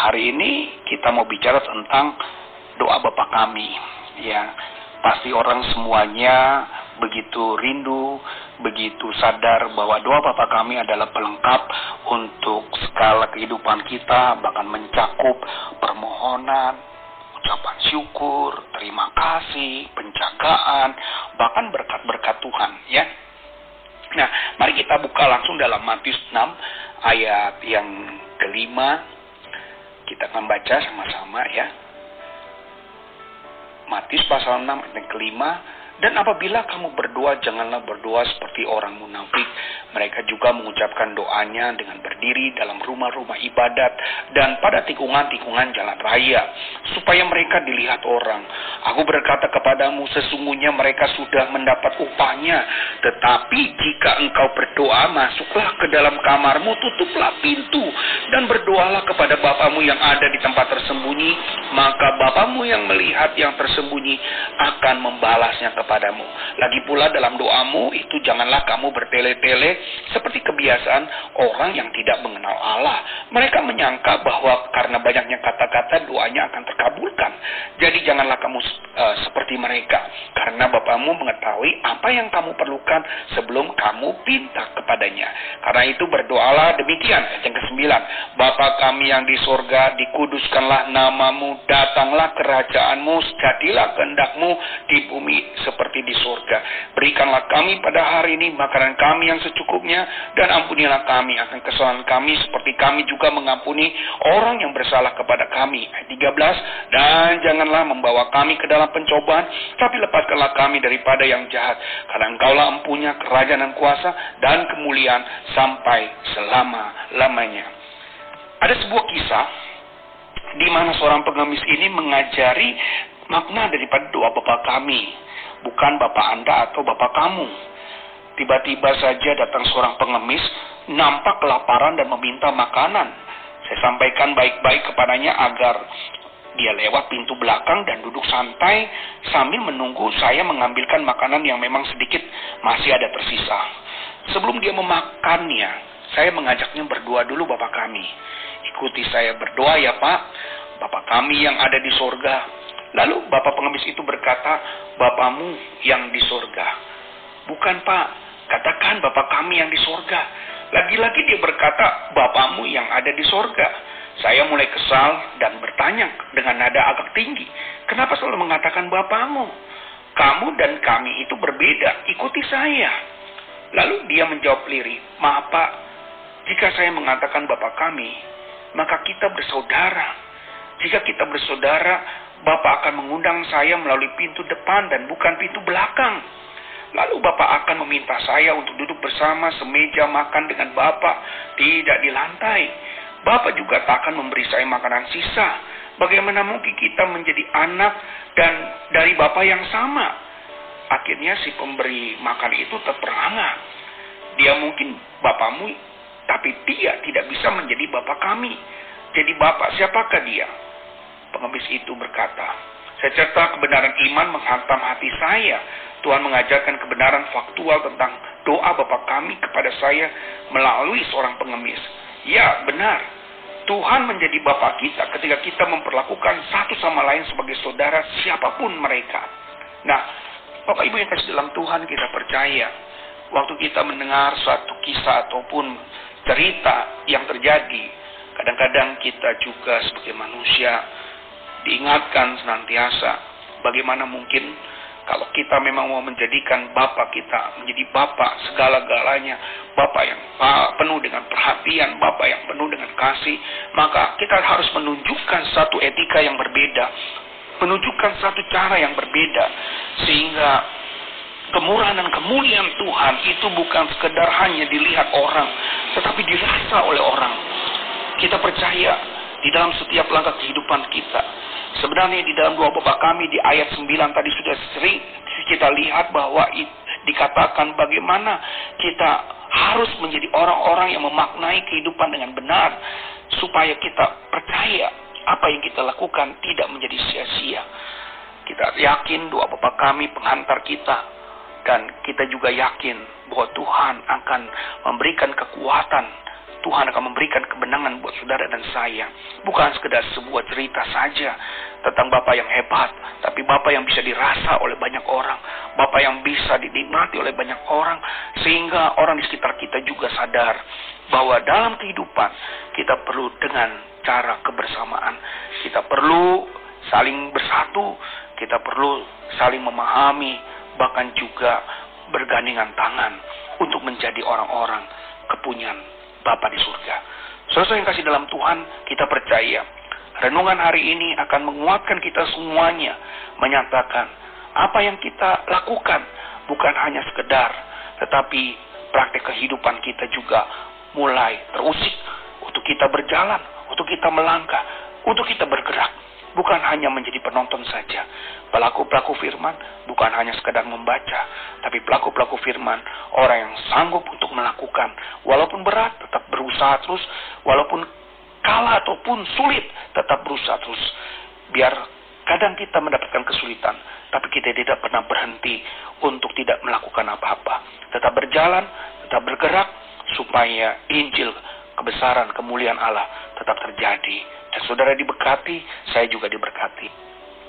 Hari ini kita mau bicara tentang doa Bapa kami. Ya, pasti orang semuanya begitu rindu, begitu sadar bahwa doa Bapa kami adalah pelengkap untuk skala kehidupan kita, bahkan mencakup permohonan, ucapan syukur, terima kasih, penjagaan, bahkan berkat-berkat Tuhan, ya. Nah, mari kita buka langsung dalam Matius 6 ayat yang kelima kita akan baca sama-sama ya. Matius pasal 6 ayat kelima dan apabila kamu berdoa, janganlah berdoa seperti orang munafik. Mereka juga mengucapkan doanya dengan berdiri dalam rumah-rumah ibadat dan pada tikungan-tikungan jalan raya, supaya mereka dilihat orang. Aku berkata kepadamu, sesungguhnya mereka sudah mendapat upahnya. Tetapi jika engkau berdoa, masuklah ke dalam kamarmu, tutuplah pintu, dan berdoalah kepada Bapamu yang ada di tempat tersembunyi, maka Bapamu yang melihat yang tersembunyi akan membalasnya kepada kepadamu. Lagi pula dalam doamu itu janganlah kamu bertele-tele seperti kebiasaan orang yang tidak mengenal Allah. Mereka menyangka bahwa karena banyaknya kata-kata doanya akan terkabulkan. Jadi janganlah kamu uh, seperti mereka. Karena Bapamu mengetahui apa yang kamu perlukan sebelum kamu pinta kepadanya. Karena itu berdoalah demikian. Yang kesembilan, Bapa kami yang di sorga, dikuduskanlah namamu, datanglah kerajaanmu, jadilah kehendakmu di bumi seperti seperti di surga. Berikanlah kami pada hari ini makanan kami yang secukupnya dan ampunilah kami akan kesalahan kami seperti kami juga mengampuni orang yang bersalah kepada kami. Ayat 13, dan janganlah membawa kami ke dalam pencobaan, tapi lepaskanlah kami daripada yang jahat. Karena engkaulah empunya kerajaan dan kuasa dan kemuliaan sampai selama-lamanya. Ada sebuah kisah di mana seorang pengemis ini mengajari makna daripada doa Bapa kami bukan bapak Anda atau bapak kamu. Tiba-tiba saja datang seorang pengemis, nampak kelaparan dan meminta makanan. Saya sampaikan baik-baik kepadanya agar dia lewat pintu belakang dan duduk santai sambil menunggu saya mengambilkan makanan yang memang sedikit masih ada tersisa. Sebelum dia memakannya, saya mengajaknya berdoa dulu Bapak kami. Ikuti saya berdoa ya Pak, Bapak kami yang ada di sorga, Lalu bapak pengemis itu berkata, Bapamu yang di sorga. Bukan pak, katakan bapak kami yang di sorga. Lagi-lagi dia berkata, Bapamu yang ada di sorga. Saya mulai kesal dan bertanya dengan nada agak tinggi. Kenapa selalu mengatakan Bapamu? Kamu dan kami itu berbeda, ikuti saya. Lalu dia menjawab lirih, maaf pak, jika saya mengatakan Bapak kami, maka kita bersaudara. Jika kita bersaudara, Bapak akan mengundang saya melalui pintu depan dan bukan pintu belakang. Lalu Bapak akan meminta saya untuk duduk bersama semeja makan dengan Bapak, tidak di lantai. Bapak juga tak akan memberi saya makanan sisa. Bagaimana mungkin kita menjadi anak dan dari Bapak yang sama? Akhirnya si pemberi makan itu terperangah. Dia mungkin Bapakmu, tapi dia tidak bisa menjadi Bapak kami. Jadi Bapak siapakah dia? Pengemis itu berkata, Secerta kebenaran iman menghantam hati saya. Tuhan mengajarkan kebenaran faktual tentang doa Bapa kami kepada saya melalui seorang pengemis. Ya, benar. Tuhan menjadi Bapa kita ketika kita memperlakukan satu sama lain sebagai saudara siapa pun mereka. Nah, Bapak Ibu yang kasih dalam Tuhan kita percaya. Waktu kita mendengar suatu kisah ataupun cerita yang terjadi, kadang-kadang kita juga sebagai manusia diingatkan senantiasa bagaimana mungkin kalau kita memang mau menjadikan Bapak kita menjadi Bapak segala-galanya, Bapak yang penuh dengan perhatian, Bapak yang penuh dengan kasih, maka kita harus menunjukkan satu etika yang berbeda, menunjukkan satu cara yang berbeda, sehingga kemurahan dan kemuliaan Tuhan itu bukan sekedar hanya dilihat orang, tetapi dirasa oleh orang. Kita percaya di dalam setiap langkah kehidupan kita. Sebenarnya di dalam dua bapak kami di ayat 9 tadi sudah sering kita lihat bahwa dikatakan bagaimana kita harus menjadi orang-orang yang memaknai kehidupan dengan benar supaya kita percaya apa yang kita lakukan tidak menjadi sia-sia. Kita yakin doa Bapa kami penghantar kita dan kita juga yakin bahwa Tuhan akan memberikan kekuatan Tuhan akan memberikan kebenangan buat saudara dan saya. Bukan sekedar sebuah cerita saja tentang Bapak yang hebat, tapi Bapak yang bisa dirasa oleh banyak orang, Bapak yang bisa dinikmati oleh banyak orang, sehingga orang di sekitar kita juga sadar bahwa dalam kehidupan kita perlu dengan cara kebersamaan. Kita perlu saling bersatu, kita perlu saling memahami, bahkan juga bergandingan tangan untuk menjadi orang-orang kepunyaan Bapa di surga. Saudara yang kasih dalam Tuhan, kita percaya renungan hari ini akan menguatkan kita semuanya, menyatakan apa yang kita lakukan bukan hanya sekedar, tetapi praktek kehidupan kita juga mulai terusik untuk kita berjalan, untuk kita melangkah, untuk kita bergerak bukan hanya menjadi penonton saja. Pelaku-pelaku firman bukan hanya sekedar membaca, tapi pelaku-pelaku firman orang yang sanggup untuk melakukan walaupun berat tetap berusaha terus, walaupun kalah ataupun sulit tetap berusaha terus. Biar kadang kita mendapatkan kesulitan, tapi kita tidak pernah berhenti untuk tidak melakukan apa-apa. Tetap berjalan, tetap bergerak supaya Injil kebesaran kemuliaan Allah tetap terjadi dan saudara diberkati, saya juga diberkati.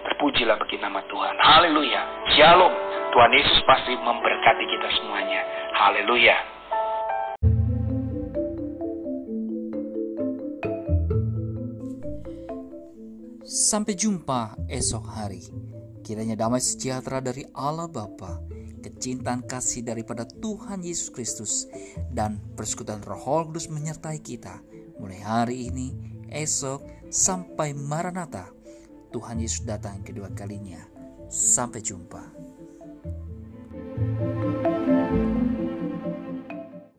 Terpujilah bagi nama Tuhan. Haleluya. Shalom. Tuhan Yesus pasti memberkati kita semuanya. Haleluya. Sampai jumpa esok hari. Kiranya damai sejahtera dari Allah Bapa, kecintaan kasih daripada Tuhan Yesus Kristus, dan persekutuan Roh Kudus menyertai kita mulai hari ini esok sampai Maranatha. Tuhan Yesus datang kedua kalinya. Sampai jumpa. thank you